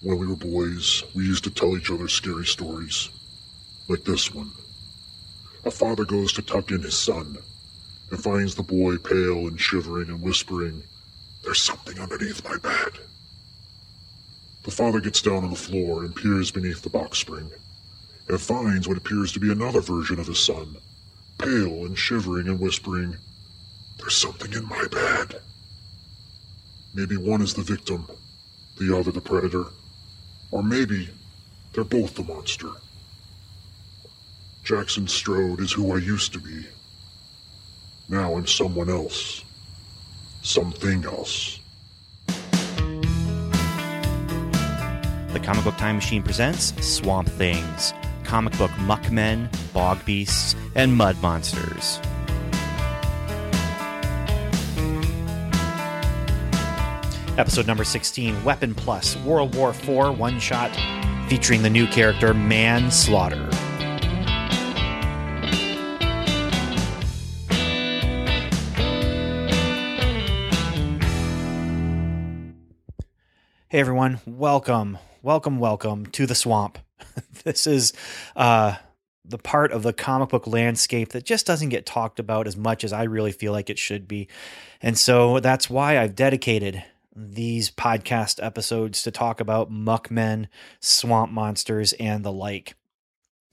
When we were boys, we used to tell each other scary stories. Like this one. A father goes to tuck in his son and finds the boy pale and shivering and whispering, There's something underneath my bed. The father gets down on the floor and peers beneath the box spring and finds what appears to be another version of his son, pale and shivering and whispering, There's something in my bed. Maybe one is the victim, the other the predator, or maybe they're both the monster. Jackson Strode is who I used to be. Now I'm someone else. Something else. The Comic Book Time Machine presents Swamp Things, comic book muckmen, bog beasts, and mud monsters. Episode number 16 Weapon Plus World War IV one shot featuring the new character Manslaughter. Hey everyone, welcome, welcome, welcome to the swamp. this is uh, the part of the comic book landscape that just doesn't get talked about as much as I really feel like it should be. And so that's why I've dedicated these podcast episodes to talk about muckmen, swamp monsters, and the like.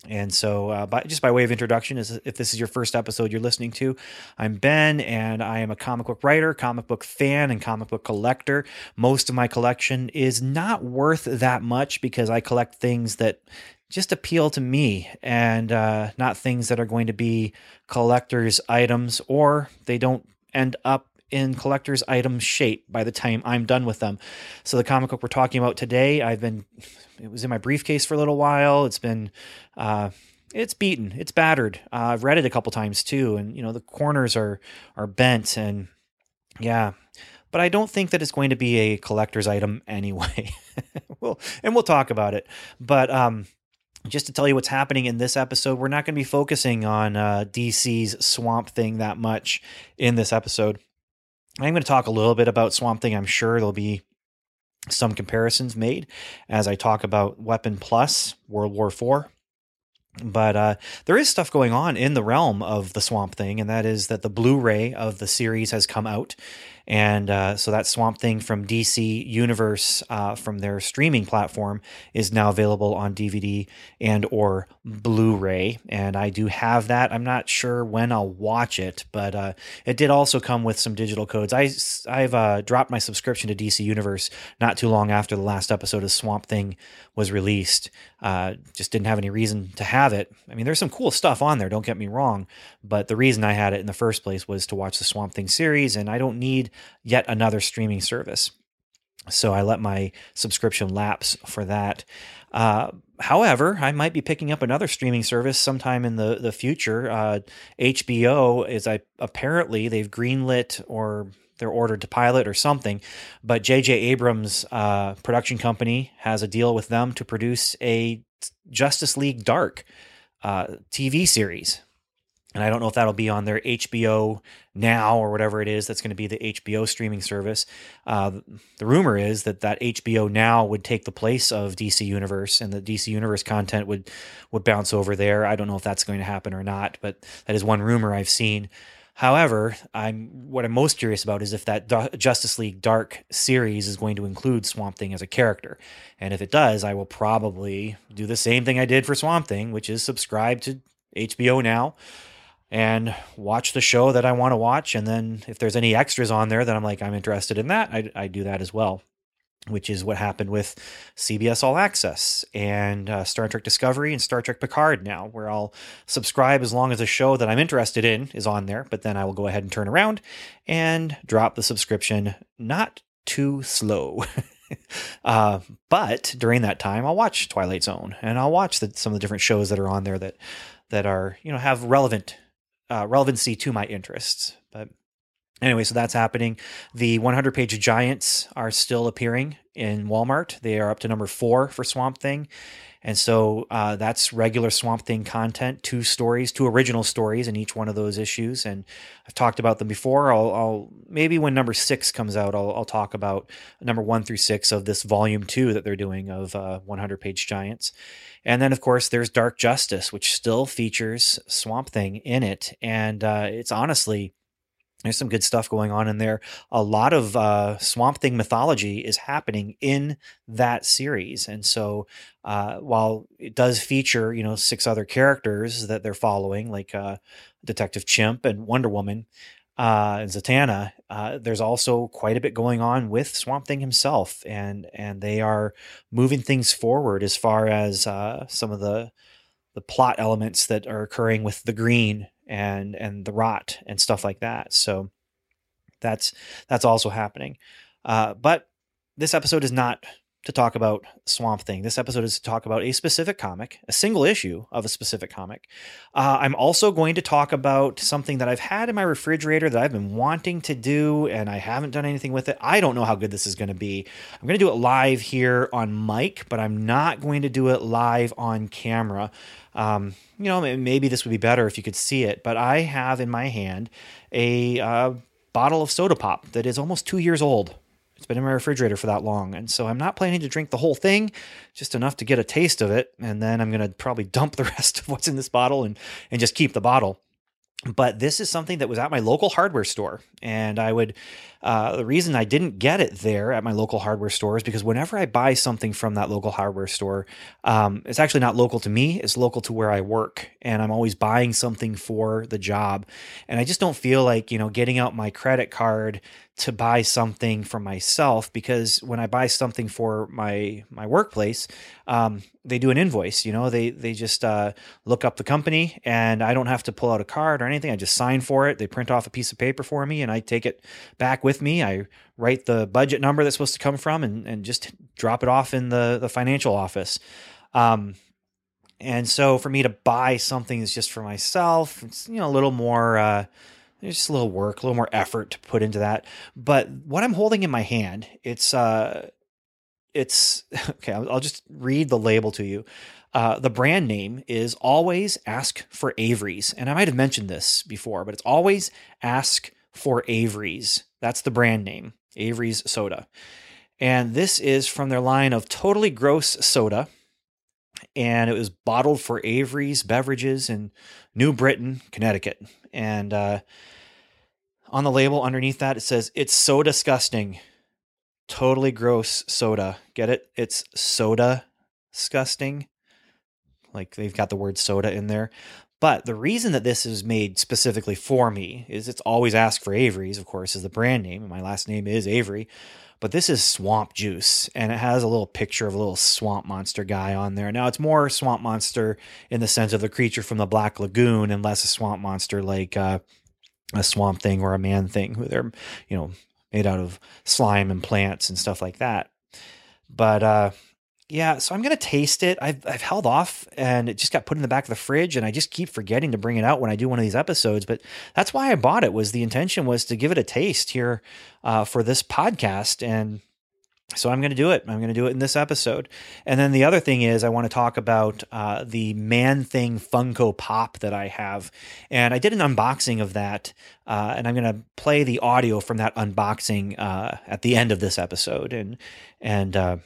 And so, uh, by, just by way of introduction, is if this is your first episode you're listening to, I'm Ben, and I am a comic book writer, comic book fan, and comic book collector. Most of my collection is not worth that much because I collect things that just appeal to me, and uh, not things that are going to be collectors' items, or they don't end up in collector's item shape by the time I'm done with them. So the comic book we're talking about today, I've been it was in my briefcase for a little while. It's been uh, it's beaten, it's battered. Uh, I've read it a couple times too, and you know the corners are are bent and yeah. But I don't think that it's going to be a collector's item anyway. we'll, and we'll talk about it. But um, just to tell you what's happening in this episode, we're not going to be focusing on uh, DC's Swamp Thing that much in this episode. I'm going to talk a little bit about Swamp Thing. I'm sure there'll be some comparisons made as I talk about Weapon Plus World War IV. But uh, there is stuff going on in the realm of the Swamp Thing, and that is that the Blu ray of the series has come out. And uh, so that Swamp Thing from DC Universe uh, from their streaming platform is now available on DVD and or Blu-ray. And I do have that. I'm not sure when I'll watch it, but uh, it did also come with some digital codes. I I've uh, dropped my subscription to DC Universe not too long after the last episode of Swamp Thing was released. Uh, just didn't have any reason to have it. I mean, there's some cool stuff on there. Don't get me wrong, but the reason I had it in the first place was to watch the Swamp Thing series, and I don't need yet another streaming service. So I let my subscription lapse for that. Uh, however, I might be picking up another streaming service sometime in the the future. Uh, HBO is I apparently they've greenlit or they're ordered to pilot or something. But J.J. Abrams' uh, production company has a deal with them to produce a Justice League Dark uh, TV series and I don't know if that'll be on their HBO now or whatever it is that's going to be the HBO streaming service. Uh, the rumor is that that HBO now would take the place of DC Universe, and the DC Universe content would would bounce over there. I don't know if that's going to happen or not, but that is one rumor I've seen. However, I'm what I'm most curious about is if that Justice League Dark series is going to include Swamp Thing as a character, and if it does, I will probably do the same thing I did for Swamp Thing, which is subscribe to HBO now and watch the show that I want to watch. And then if there's any extras on there that I'm like, I'm interested in that, I, I do that as well, which is what happened with CBS All Access and uh, Star Trek Discovery and Star Trek Picard now, where I'll subscribe as long as a show that I'm interested in is on there. But then I will go ahead and turn around and drop the subscription not too slow. uh, but during that time, I'll watch Twilight Zone and I'll watch the, some of the different shows that are on there that that are you know have relevant uh, relevancy to my interests. But anyway, so that's happening. The 100 page giants are still appearing in Walmart. They are up to number four for Swamp Thing. And so uh, that's regular Swamp Thing content, two stories, two original stories in each one of those issues. And I've talked about them before. I'll, I'll maybe when number six comes out, I'll, I'll, talk about number one through six of this volume two that they're doing of uh, 100 page giants. And then, of course, there's Dark Justice, which still features Swamp Thing in it. And uh, it's honestly, there's some good stuff going on in there. A lot of uh, Swamp Thing mythology is happening in that series, and so uh, while it does feature, you know, six other characters that they're following, like uh, Detective Chimp and Wonder Woman uh, and Zatanna, uh, there's also quite a bit going on with Swamp Thing himself, and and they are moving things forward as far as uh, some of the the plot elements that are occurring with the Green and and the rot and stuff like that. So that's that's also happening. Uh, but this episode is not to talk about Swamp Thing. This episode is to talk about a specific comic, a single issue of a specific comic. Uh, I'm also going to talk about something that I've had in my refrigerator that I've been wanting to do and I haven't done anything with it. I don't know how good this is going to be. I'm going to do it live here on mic, but I'm not going to do it live on camera. Um, you know, maybe this would be better if you could see it, but I have in my hand a uh, bottle of soda pop that is almost two years old. It's been in my refrigerator for that long. And so I'm not planning to drink the whole thing, just enough to get a taste of it. And then I'm going to probably dump the rest of what's in this bottle and, and just keep the bottle but this is something that was at my local hardware store and i would uh, the reason i didn't get it there at my local hardware store is because whenever i buy something from that local hardware store um, it's actually not local to me it's local to where i work and i'm always buying something for the job and i just don't feel like you know getting out my credit card to buy something for myself because when I buy something for my my workplace, um, they do an invoice. You know, they they just uh, look up the company, and I don't have to pull out a card or anything. I just sign for it. They print off a piece of paper for me, and I take it back with me. I write the budget number that's supposed to come from, and and just drop it off in the the financial office. Um, and so for me to buy something that's just for myself, it's you know a little more. Uh, there's just a little work, a little more effort to put into that. But what I'm holding in my hand, it's uh, it's okay. I'll, just read the label to you. Uh, the brand name is always ask for Avery's, and I might have mentioned this before, but it's always ask for Avery's. That's the brand name, Avery's Soda. And this is from their line of totally gross soda. And it was bottled for Avery's Beverages in New Britain, Connecticut. And uh, on the label underneath that, it says, It's so disgusting. Totally gross soda. Get it? It's soda disgusting. Like they've got the word soda in there. But the reason that this is made specifically for me is it's always asked for Avery's, of course, is the brand name. My last name is Avery. But this is swamp juice, and it has a little picture of a little swamp monster guy on there. Now, it's more swamp monster in the sense of the creature from the Black Lagoon and less a swamp monster like uh, a swamp thing or a man thing who they're you know made out of slime and plants and stuff like that but uh yeah so i'm gonna taste it I've, I've held off and it just got put in the back of the fridge and i just keep forgetting to bring it out when i do one of these episodes but that's why i bought it was the intention was to give it a taste here uh, for this podcast and so I'm to do it. I'm to do it in this episode. And then the other thing is, I want to talk about uh, the Man Thing Funko Pop that I have, and I did an unboxing of that, uh, and I'm to play the audio from that unboxing uh, at the end of this episode, and and uh,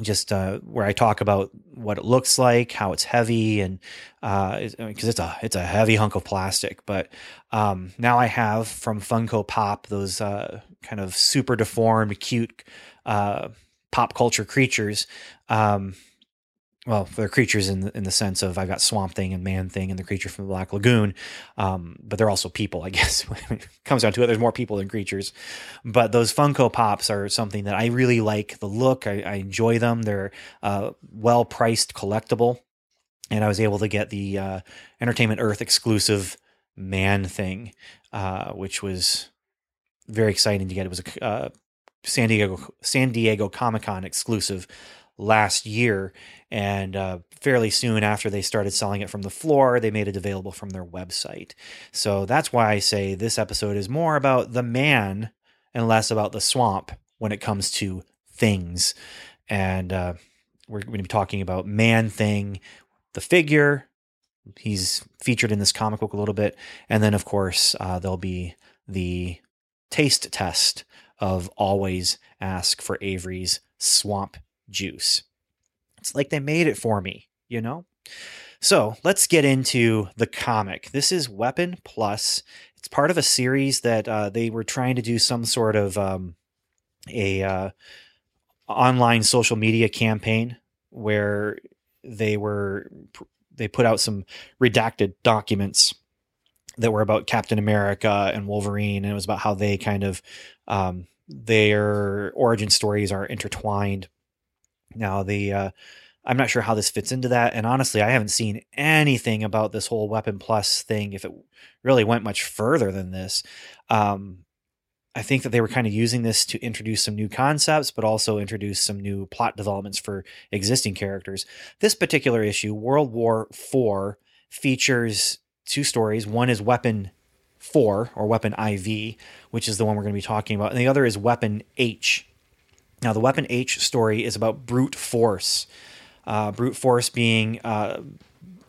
just uh, where I talk about what it looks like, how it's heavy, and because uh, it's a it's a heavy hunk of plastic. But um, now I have from Funko Pop those uh, kind of super deformed, cute uh, pop culture creatures. Um, well, they're creatures in the, in the sense of I've got Swamp Thing and Man Thing and the creature from the Black Lagoon, um, but they're also people, I guess. it comes down to it, there's more people than creatures. But those Funko Pops are something that I really like the look. I, I enjoy them. They're uh, well priced collectible, and I was able to get the uh, Entertainment Earth exclusive Man Thing, uh, which was very exciting to get. It was a uh, San Diego San Diego Comic Con exclusive last year, and uh, fairly soon after they started selling it from the floor, they made it available from their website. So that's why I say this episode is more about the man and less about the swamp when it comes to things. And uh, we're going to be talking about Man Thing, the figure. He's featured in this comic book a little bit, and then of course uh, there'll be the taste test of always ask for Avery's swamp juice. It's like they made it for me, you know? So let's get into the comic. This is Weapon Plus. It's part of a series that uh, they were trying to do some sort of um, a uh, online social media campaign where they were they put out some redacted documents that were about Captain America and Wolverine, and it was about how they kind of um, their origin stories are intertwined. Now, the uh, I'm not sure how this fits into that, and honestly, I haven't seen anything about this whole Weapon Plus thing. If it really went much further than this, um, I think that they were kind of using this to introduce some new concepts, but also introduce some new plot developments for existing characters. This particular issue, World War IV, features two stories. One is Weapon 4 or Weapon IV, which is the one we're going to be talking about, and the other is Weapon H. Now, the Weapon H story is about brute force. Uh, brute force being uh,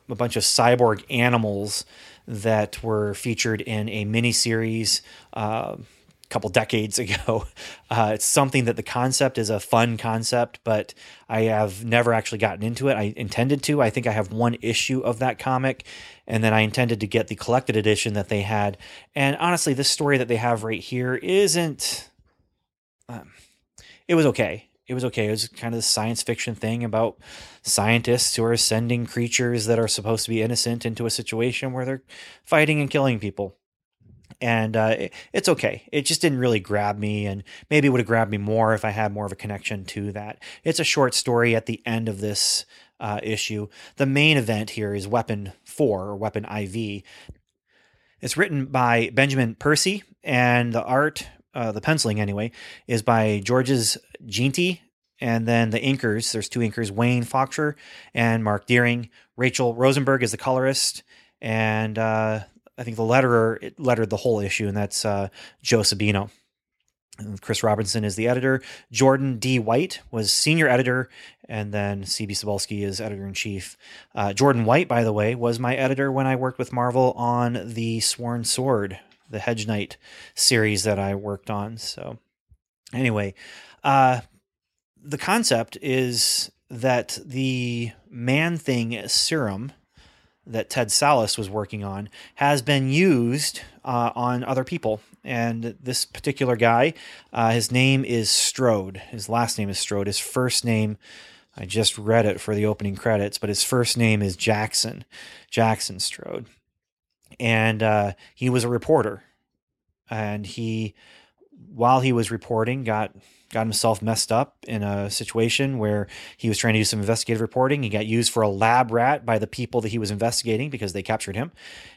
a bunch of cyborg animals that were featured in a miniseries. Uh, a couple decades ago. Uh, it's something that the concept is a fun concept, but I have never actually gotten into it. I intended to. I think I have one issue of that comic, and then I intended to get the collected edition that they had. And honestly, this story that they have right here isn't. Um, it was okay. It was okay. It was kind of the science fiction thing about scientists who are sending creatures that are supposed to be innocent into a situation where they're fighting and killing people and uh, it, it's okay. It just didn't really grab me, and maybe it would have grabbed me more if I had more of a connection to that. It's a short story at the end of this uh, issue. The main event here is Weapon 4 or Weapon IV. It's written by Benjamin Percy, and the art, uh, the penciling anyway, is by Georges Jeanty. And then the inkers, there's two inkers, Wayne Faucher and Marc Deering. Rachel Rosenberg is the colorist, and uh, I think the letterer lettered the whole issue, and that's uh, Joe Sabino. And Chris Robinson is the editor. Jordan D. White was senior editor, and then CB Cebulski is editor in chief. Uh, Jordan White, by the way, was my editor when I worked with Marvel on the Sworn Sword, the Hedge Knight series that I worked on. So, anyway, uh, the concept is that the Man Thing serum that Ted Sallis was working on has been used uh, on other people. And this particular guy, uh, his name is Strode. His last name is Strode. His first name, I just read it for the opening credits, but his first name is Jackson, Jackson Strode. And uh, he was a reporter. And he, while he was reporting, got got himself messed up in a situation where he was trying to do some investigative reporting. He got used for a lab rat by the people that he was investigating because they captured him,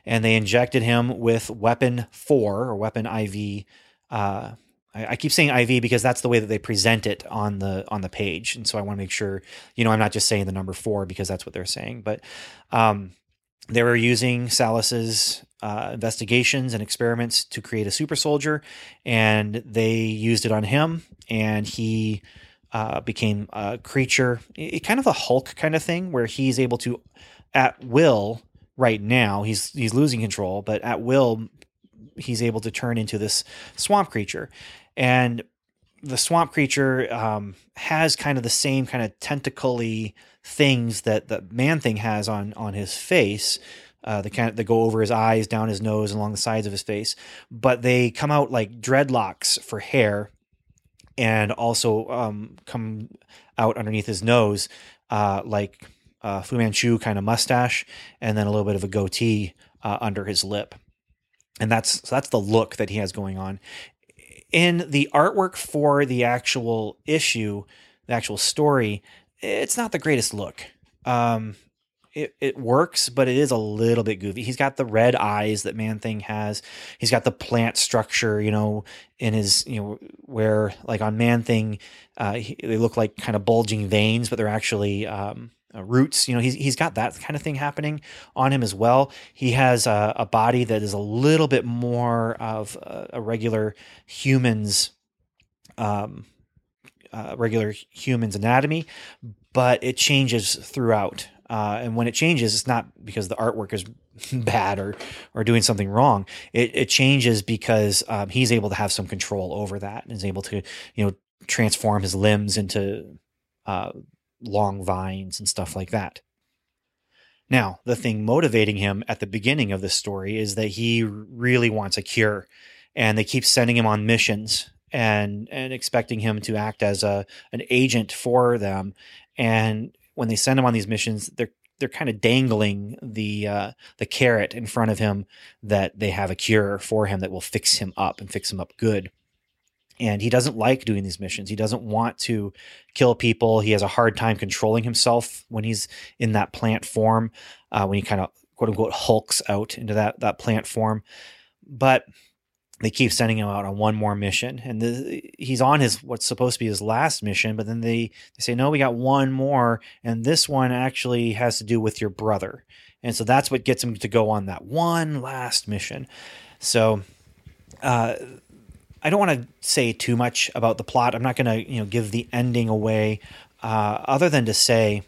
and they injected him with weapon four or weapon IV. Uh, I, keep saying IV because that's the way that they present it on the on the page, and so I want to make sure you know I'm not just saying the number four because that's what they're saying, but um, they were using Sallis's uh, investigations and experiments to create a super soldier, and they used it on him, and he uh, became a creature, it, kind of a Hulk kind of thing, where he's able to, at will, right now he's he's losing control, but at will, he's able to turn into this swamp creature, and the swamp creature um, has kind of the same kind of tentacly things that the man thing has on on his face uh, they kind they go over his eyes, down his nose, along the sides of his face, but they come out like dreadlocks for hair, and also um, come out underneath his nose uh, like uh, Fu Manchu kind of mustache, and then a little bit of a goatee uh, under his lip, and that's so that's the look that he has going on. In the artwork for the actual issue, the actual story, it's not the greatest look. Um, it, it works, but it is a little bit goofy. He's got the red eyes that Man Thing has. He's got the plant structure, you know, in his, you know, where like on Man Thing, uh, he, they look like kind of bulging veins, but they're actually um, uh, roots. You know, he's he's got that kind of thing happening on him as well. He has a, a body that is a little bit more of a, a regular human's um, uh, regular human's anatomy, but it changes throughout. Uh, and when it changes, it's not because the artwork is bad or or doing something wrong. It, it changes because um, he's able to have some control over that and is able to you know transform his limbs into uh, long vines and stuff like that. Now, the thing motivating him at the beginning of this story is that he really wants a cure, and they keep sending him on missions and and expecting him to act as a an agent for them. And when they send him on these missions, they're they're kind of dangling the uh, the carrot in front of him that they have a cure for him that will fix him up and fix him up good and he doesn't like doing these missions. He doesn't want to kill people. He has a hard time controlling himself when he's in that plant form, uh, when he kind of quote unquote hulks out into that that plant form. But they keep sending him out on one more mission, and the, he's on his what's supposed to be his last mission. But then they they say no, we got one more, and this one actually has to do with your brother, and so that's what gets him to go on that one last mission. So. Uh, I don't want to say too much about the plot. I'm not going to you know give the ending away, uh, other than to say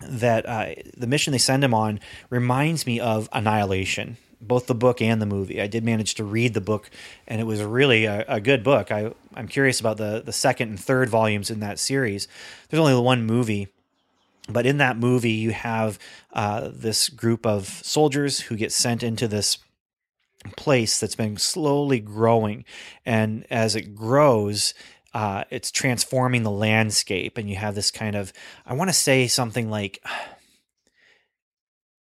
that uh, the mission they send him on reminds me of Annihilation, both the book and the movie. I did manage to read the book, and it was really a, a good book. I I'm curious about the the second and third volumes in that series. There's only one movie. But in that movie, you have uh, this group of soldiers who get sent into this place that's been slowly growing. And as it grows, uh, it's transforming the landscape. And you have this kind of, I want to say something like,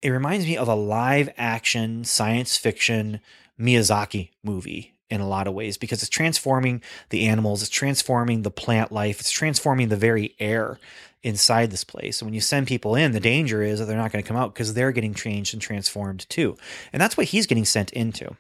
it reminds me of a live action science fiction Miyazaki movie in a lot of ways because it's transforming the animals, it's transforming the plant life, it's transforming the very air inside this place. And when you send people in, the danger is that they're not going to come out because they're getting changed and transformed too. And that's what he's getting sent into.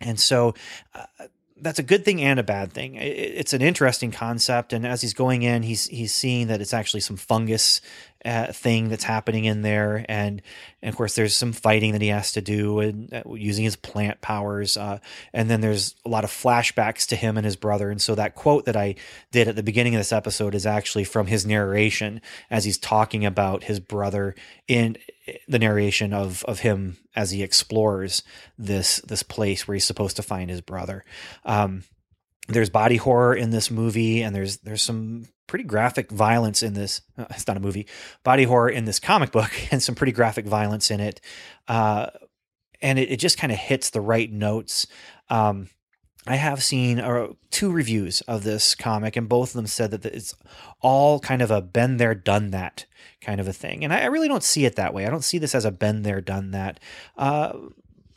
And so uh, that's a good thing and a bad thing. It's an interesting concept, and as he's going in, he's he's seeing that it's actually some fungus uh, thing that's happening in there, and, and of course there's some fighting that he has to do and uh, using his plant powers, uh, and then there's a lot of flashbacks to him and his brother, and so that quote that I did at the beginning of this episode is actually from his narration as he's talking about his brother in the narration of of him as he explores this this place where he's supposed to find his brother. Um, there's body horror in this movie, and there's there's some pretty graphic violence in this. Uh, it's not a movie, body horror in this comic book, and some pretty graphic violence in it. Uh, and it, it just kind of hits the right notes. Um, I have seen uh, two reviews of this comic, and both of them said that it's all kind of a been there, done that kind of a thing. And I, I really don't see it that way. I don't see this as a been there, done that. Uh,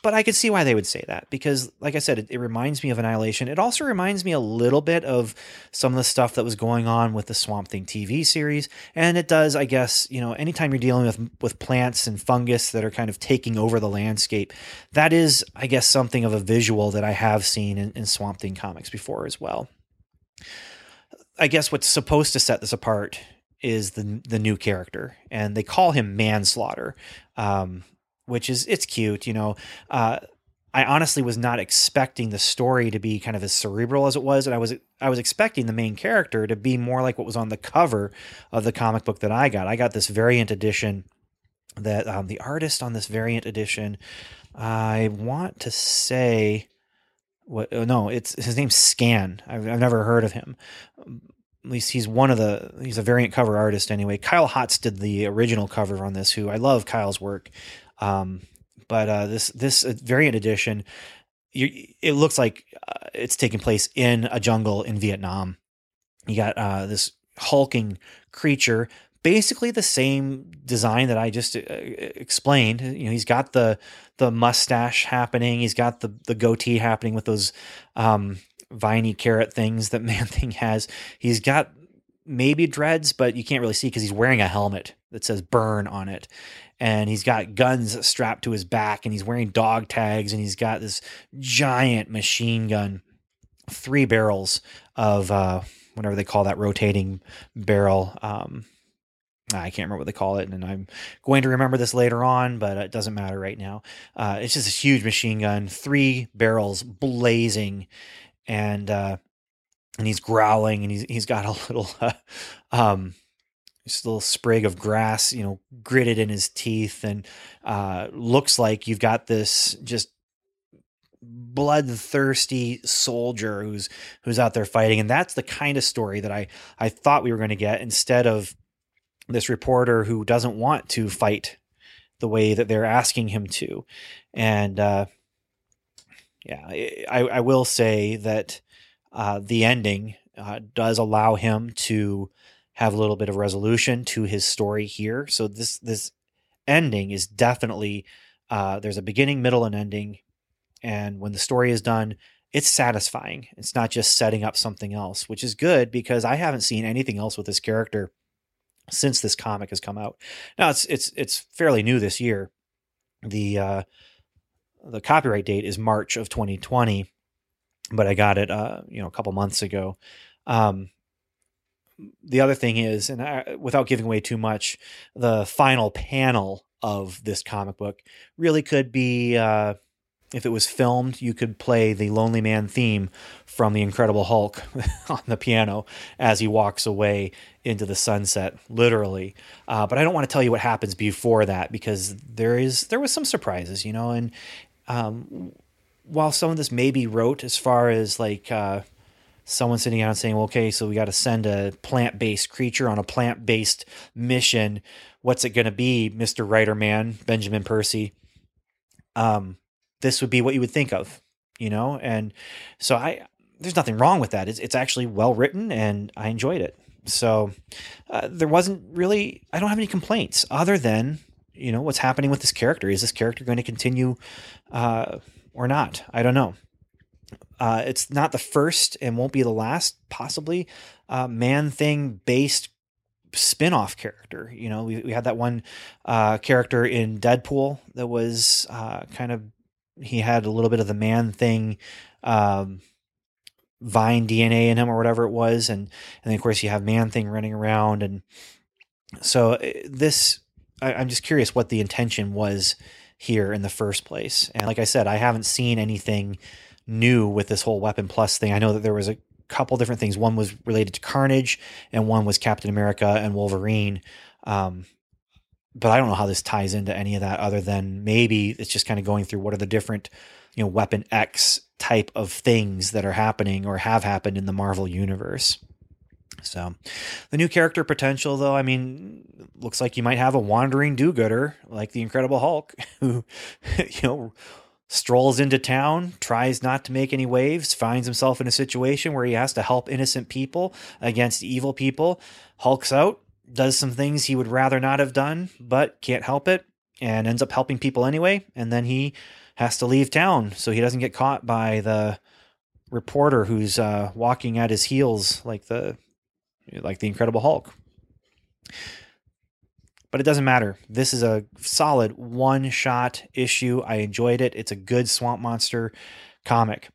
but I could see why they would say that because, like I said, it, it, reminds me of Annihilation. It also reminds me a little bit of some of the stuff that was going on with the Swamp Thing TV series, and it does, I guess, you know, anytime you're dealing with with plants and fungus that are kind of taking over the landscape, that is, I guess, something of a visual that I have seen in, in Swamp Thing comics before as well. I guess what's supposed to set this apart is the the new character, and they call him Manslaughter. Um, which is it's cute, you know. Uh, I honestly was not expecting the story to be kind of as cerebral as it was, and I was I was expecting the main character to be more like what was on the cover of the comic book that I got. I got this variant edition that um, the artist on this variant edition, I want to say, what? Oh, no, it's his name's Skan. I've, I've never heard of him. At least he's one of the he's a variant cover artist anyway. Kyle Hotz did the original cover on this. Who I love Kyle's work. Um, but uh, this this variant edition, you, it looks like uh, it's taking place in a jungle in Vietnam. You got uh, this hulking creature, basically the same design that I just uh, explained. You know, he's got the the mustache happening. He's got the the goatee happening with those um, viney carrot things that Man Thing has. He's got maybe dreads, but you can't really see because he's wearing a helmet that says "burn" on it and he's got guns strapped to his back and he's wearing dog tags and he's got this giant machine gun three barrels of uh, whatever they call that rotating barrel um, I can't remember what they call it, and I'm going to remember this later on, but it doesn't matter right now. Uh, it's just a huge machine gun, three barrels blazing, and uh, and he's growling and he's he's got a little uh, um just a little sprig of grass, you know, gritted in his teeth, and uh, looks like you've got this just bloodthirsty soldier who's who's out there fighting, and that's the kind of story that I I thought we were going to get instead of this reporter who doesn't want to fight the way that they're asking him to, and uh, yeah, I, I will say that uh, the ending uh, does allow him to have a little bit of resolution to his story here. So this this ending is definitely uh, there's a beginning, middle, and ending, and when the story is done, it's satisfying. It's not just setting up something else, which is good because I haven't seen anything else with this character since this comic has come out. Now it's it's it's fairly new this year. The uh, the copyright date is March of 2020, but I got it uh, you know a couple months ago. Um, the other thing is, and I, without giving away too much, the final panel of this comic book really could be, uh, if it was filmed, you could play the Lonely Man theme from the Incredible Hulk on the piano as he walks away into the sunset, literally. Uh, but I don't want to tell you what happens before that because there is there was some surprises, you know, and um, while some of this may be rote as far as like uh, someone sitting down and saying, well, okay, so we got to send a plant based creature on a plant based mission. What's it going to be, Mr. Writer Man, Benjamin Percy? Um, this would be what you would think of, you know? And so I, there's nothing wrong with that. It's, it's actually well written and I enjoyed it. So uh, there wasn't really, I don't have any complaints other than, you know, what's happening with this character. Is this character going to continue uh, or not? I don't know. Uh, it's not the first and won't be the last, possibly, uh, man thing based spin-off character you know we, we had that one uh, character in deadpool that was uh, kind of he had a little bit of the man thing um, vine dna in him or whatever it was and and then of course you have man thing running around and so uh, this I, i'm just curious what the intention was here in the first place and like i said i haven't seen anything new with this whole weapon plus thing. I know that there was a couple different things. One was related to Carnage, and one was Captain America and Wolverine. Um, but I don't know how this ties into any of that, other than maybe it's just kind of going through what are the different, you know, Weapon X type of things that are happening or have happened in the Marvel universe. So, the new character potential, though, I mean, looks like you might have a wandering do-gooder like the Incredible Hulk, who, you know, strolls into town, tries not to make any waves, finds himself in a situation where he has to help innocent people against evil people, hulks out, does some things he would rather not have done, but can't help it, and ends up helping people anyway. And then he has to leave town so he doesn't get caught by the reporter who's uh, walking at his heels like the like the Incredible Hulk but it doesn't matter. This is a solid one shot issue. I enjoyed it. It's a good Swamp Monster comic.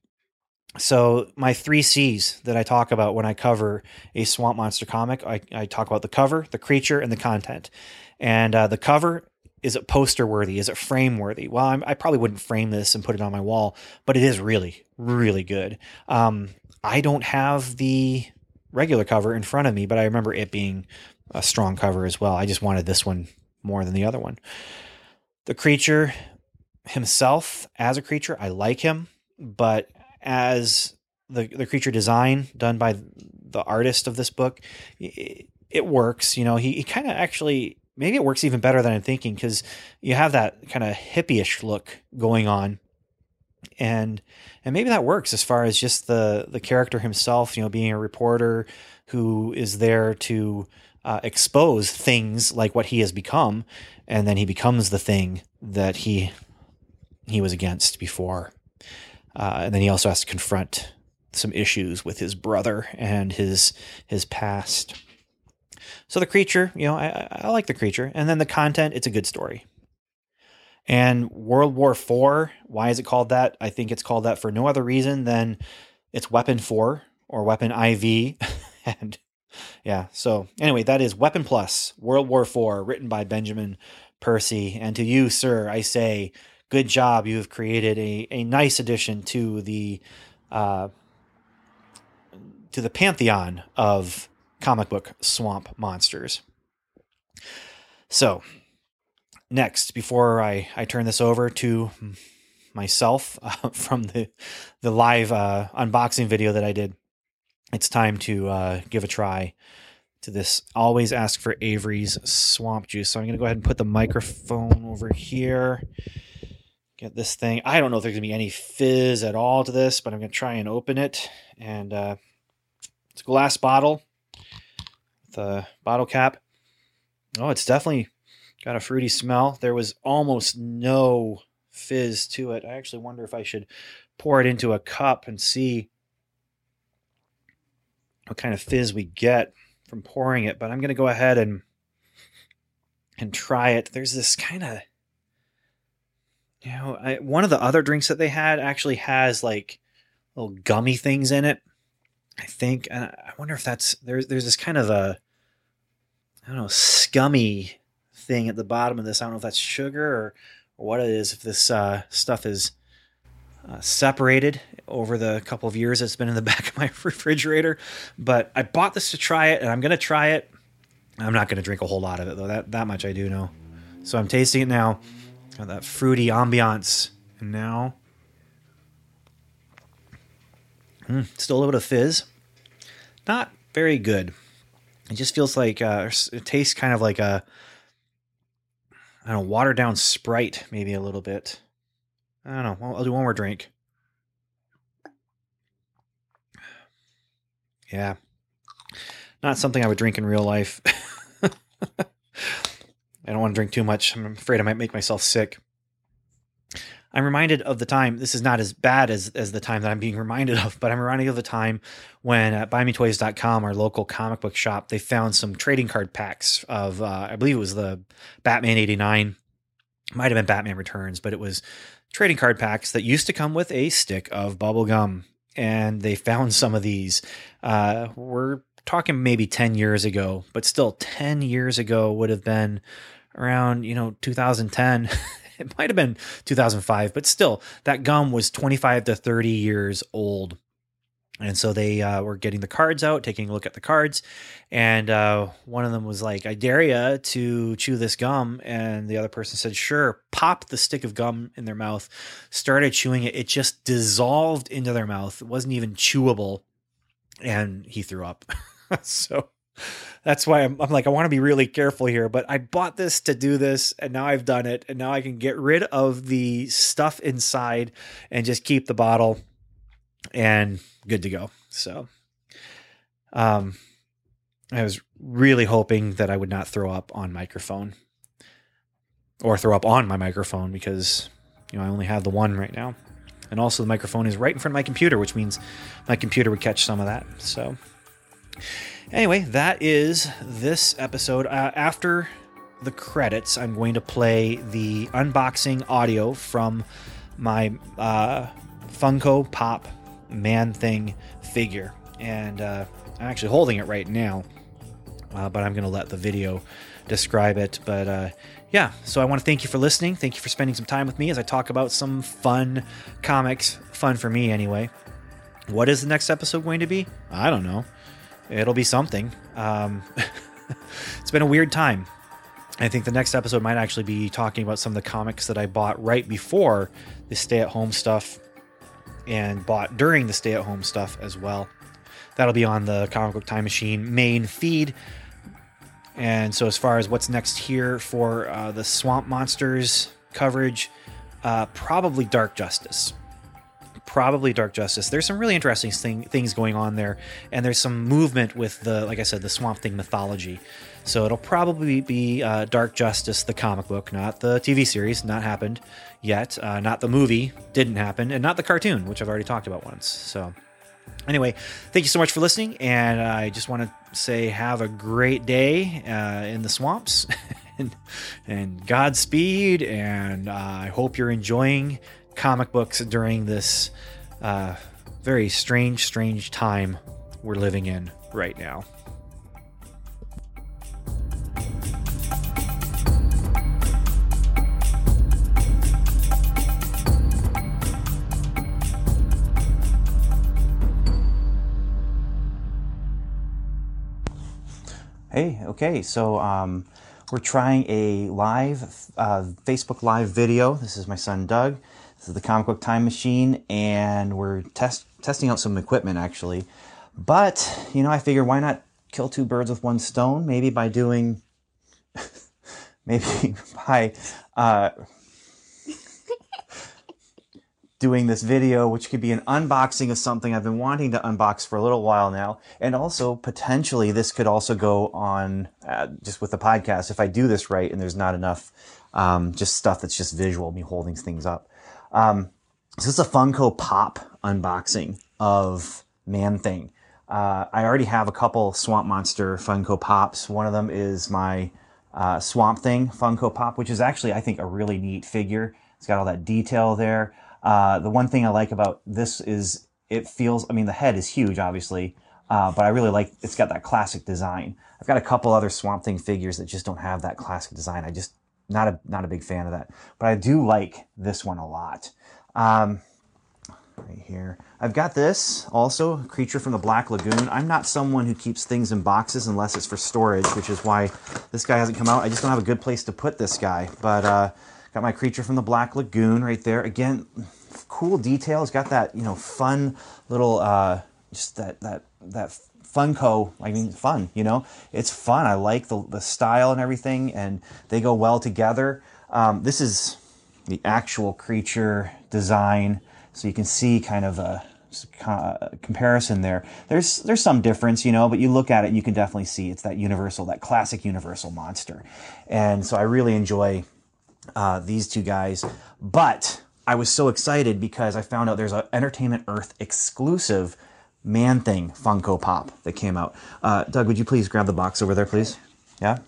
So, my three C's that I talk about when I cover a Swamp Monster comic, I, I talk about the cover, the creature, and the content. And uh, the cover is it poster worthy? Is it frame worthy? Well, I'm, i probably wouldn't frame this and put it on my wall, but it is really, really good. Um, I don't have the regular cover in front of me, but I remember it being a strong cover as well. I just wanted this one more than the other one. The creature himself, as a creature, I like him, but as the the creature design done by the artist of this book, it, it works. You know, he, he kind of actually maybe it works even better than I'm thinking because you have that kind of hippie-ish look going on, and and maybe that works as far as just the the character himself. You know, being a reporter who is there to uh, expose things like what he has become, and then he becomes the thing that he he was against before. Uh, and then he also has to confront some issues with his brother and his his past. So the creature, you know, I, I like the creature, and then the content. It's a good story. And World War IV, why is it called that? I think it's called that for no other reason than it's Weapon Four or Weapon IV, and yeah. So anyway, that is Weapon Plus, World War IV, written by Benjamin Percy. And to you, sir, I say, good job. You have created a, a nice addition to the uh, to the pantheon of comic book swamp monsters. So, next, before I, I turn this over to myself uh, from the the live uh, unboxing video that I did, it's time to uh, give a try to this. Always ask for Avery's swamp juice. So I'm going to go ahead and put the microphone over here. Get this thing. I don't know if there's going to be any fizz at all to this, but I'm going to try and open it. And uh, it's a glass bottle with a bottle cap. Oh, it's definitely got a fruity smell. There was almost no fizz to it. I actually wonder if I should pour it into a cup and see what kind of fizz we get from pouring it, but I'm going to go ahead and and try it. There's this kind of you know, I, one of the other drinks that they had actually has like little gummy things in it. I think, and I wonder if that's there's there's this kind of a I don't know scummy thing at the bottom of this. I don't know if that's sugar or, or what it is. If this uh, stuff is uh, separated over the couple of years it's been in the back of my refrigerator. But I bought this to try it, and I'm going to try it. I'm not going to drink a whole lot of it though. That that much I do know. So I'm tasting it now. Got that fruity ambiance, and now mm, still a little bit of fizz. Not very good. It just feels like uh, it tastes kind of like a I don't know watered down Sprite, maybe a little bit. I don't know. I'll do one more drink. Yeah. Not something I would drink in real life. I don't want to drink too much. I'm afraid I might make myself sick. I'm reminded of the time. This is not as bad as, as the time that I'm being reminded of, but I'm reminded of the time when at BuyMeToys.com, our local comic book shop, they found some trading card packs of, uh, I believe it was the Batman 89. Might have been Batman Returns, but it was trading card packs that used to come with a stick of bubble gum. And they found some of these. Uh, we're talking maybe 10 years ago, but still 10 years ago would have been around, you know, 2010. it might have been 2005, but still, that gum was 25 to 30 years old. And so they uh, were getting the cards out, taking a look at the cards. And uh, one of them was like, I dare you to chew this gum. And the other person said, Sure. Popped the stick of gum in their mouth, started chewing it. It just dissolved into their mouth. It wasn't even chewable. And he threw up. so that's why I'm, I'm like, I want to be really careful here. But I bought this to do this. And now I've done it. And now I can get rid of the stuff inside and just keep the bottle. And good to go. So, um, I was really hoping that I would not throw up on microphone or throw up on my microphone because, you know, I only have the one right now. And also, the microphone is right in front of my computer, which means my computer would catch some of that. So, anyway, that is this episode. Uh, after the credits, I'm going to play the unboxing audio from my uh, Funko Pop Man Thing figure. And uh, I'm actually holding it right now, uh, but I'm going to let the video describe it. But uh, yeah, so I want to thank you for listening. Thank you for spending some time with me as I talk about some fun comics. Fun for me, anyway. What is the next episode going to be? I don't know. It'll be something. Um, it's been a weird time. I think the next episode might actually be talking about some of the comics that I bought right before the stay at home stuff and bought during the stay at home stuff as well. That'll be on the Comic Book Time Machine main feed. And so, as far as what's next here for uh, the Swamp Monsters coverage, uh, probably Dark Justice. Probably Dark Justice. There's some really interesting thing, things going on there, and there's some movement with the, like I said, the Swamp Thing mythology. So it'll probably be uh, Dark Justice, the comic book, not the TV series, not happened yet, uh, not the movie, didn't happen, and not the cartoon, which I've already talked about once. So, anyway, thank you so much for listening, and I just want to say have a great day uh, in the swamps, and, and Godspeed, and uh, I hope you're enjoying comic books during this uh, very strange, strange time we're living in right now. Hey, okay, so um, we're trying a live uh, Facebook Live video. This is my son Doug. Is the Comic Book Time Machine, and we're test testing out some equipment actually. But you know, I figured why not kill two birds with one stone? Maybe by doing, maybe by uh, doing this video, which could be an unboxing of something I've been wanting to unbox for a little while now. And also, potentially, this could also go on uh, just with the podcast if I do this right and there's not enough um, just stuff that's just visual, me holding things up. Um, so this is a Funko Pop unboxing of Man Thing. Uh, I already have a couple Swamp Monster Funko Pops. One of them is my uh, Swamp Thing Funko Pop, which is actually, I think, a really neat figure. It's got all that detail there. Uh, the one thing I like about this is it feels, I mean, the head is huge, obviously, uh, but I really like, it's got that classic design. I've got a couple other Swamp Thing figures that just don't have that classic design. I just, not a, not a big fan of that, but I do like this one a lot. Um, right here. I've got this also, Creature from the Black Lagoon. I'm not someone who keeps things in boxes unless it's for storage, which is why this guy hasn't come out. I just don't have a good place to put this guy, but, uh, Got my creature from the Black Lagoon right there. Again, cool details. Got that you know fun little uh, just that that that Funko. I mean, fun. You know, it's fun. I like the the style and everything, and they go well together. Um, this is the actual creature design, so you can see kind of a comparison there. There's there's some difference, you know, but you look at it, you can definitely see it's that universal, that classic universal monster. And so I really enjoy uh, these two guys. But I was so excited because I found out there's an Entertainment Earth exclusive Man Thing Funko Pop that came out. Uh, Doug, would you please grab the box over there, please? Yeah?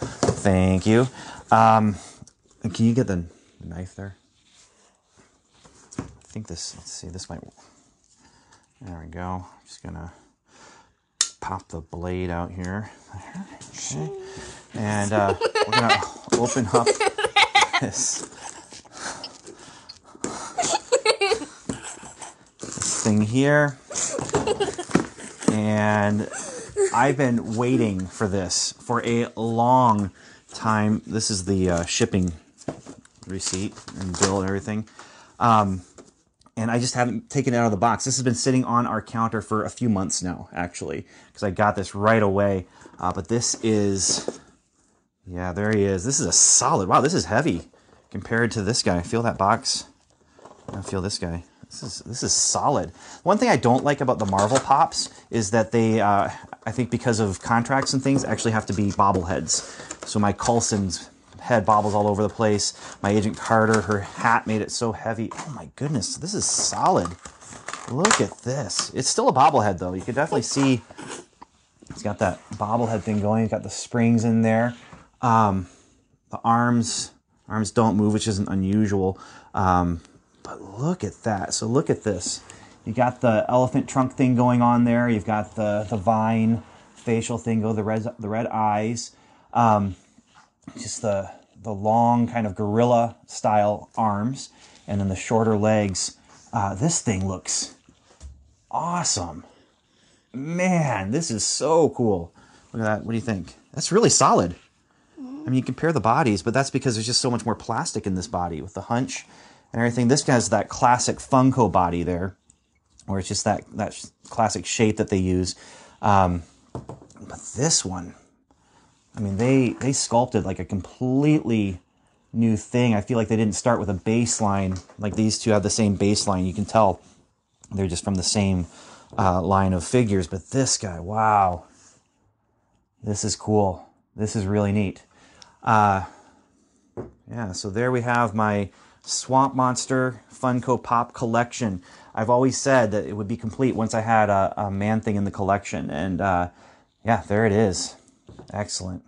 Thank you. Um, can you get the knife there? I think this, let's see, this might, there we go. I'm just gonna pop the blade out here. Okay. And uh, we're to open up this, thing here. And I've been waiting for this for a long time. This is the uh, shipping receipt and bill and everything. Um, and I just haven't taken it out of the box. This has been sitting on our counter for a few months now, actually, because I got this right away. Uh, but this is, yeah, there he is. This is a solid. Wow, this is heavy compared to this guy. Feel that box? I feel this guy. This is this is solid. One thing I don't like about the Marvel pops is that they, uh, I think, because of contracts and things, actually have to be bobbleheads. So my Coulson's head bobbles all over the place. My Agent Carter, her hat made it so heavy. Oh my goodness, this is solid. Look at this. It's still a bobblehead though. You can definitely see it's got that bobblehead thing going. It's got the springs in there. Um, the arms, arms don't move, which isn't unusual. Um, but look at that. So look at this. You got the elephant trunk thing going on there. You've got the the vine facial thing go the red the red eyes. Um, just the the long kind of gorilla style arms and then the shorter legs. Uh, this thing looks awesome. Man, this is so cool. Look at that. What do you think? That's really solid. I mean, you compare the bodies, but that's because there's just so much more plastic in this body with the hunch and everything. This guy's that classic Funko body there, where it's just that, that classic shape that they use. Um, but this one, I mean, they they sculpted like a completely new thing. I feel like they didn't start with a baseline. Like these two have the same baseline. You can tell they're just from the same uh, line of figures. But this guy, wow, this is cool. This is really neat. Uh, yeah, so there we have my Swamp Monster Funko Pop collection. I've always said that it would be complete once I had a, a man thing in the collection, and uh, yeah, there it is. Excellent.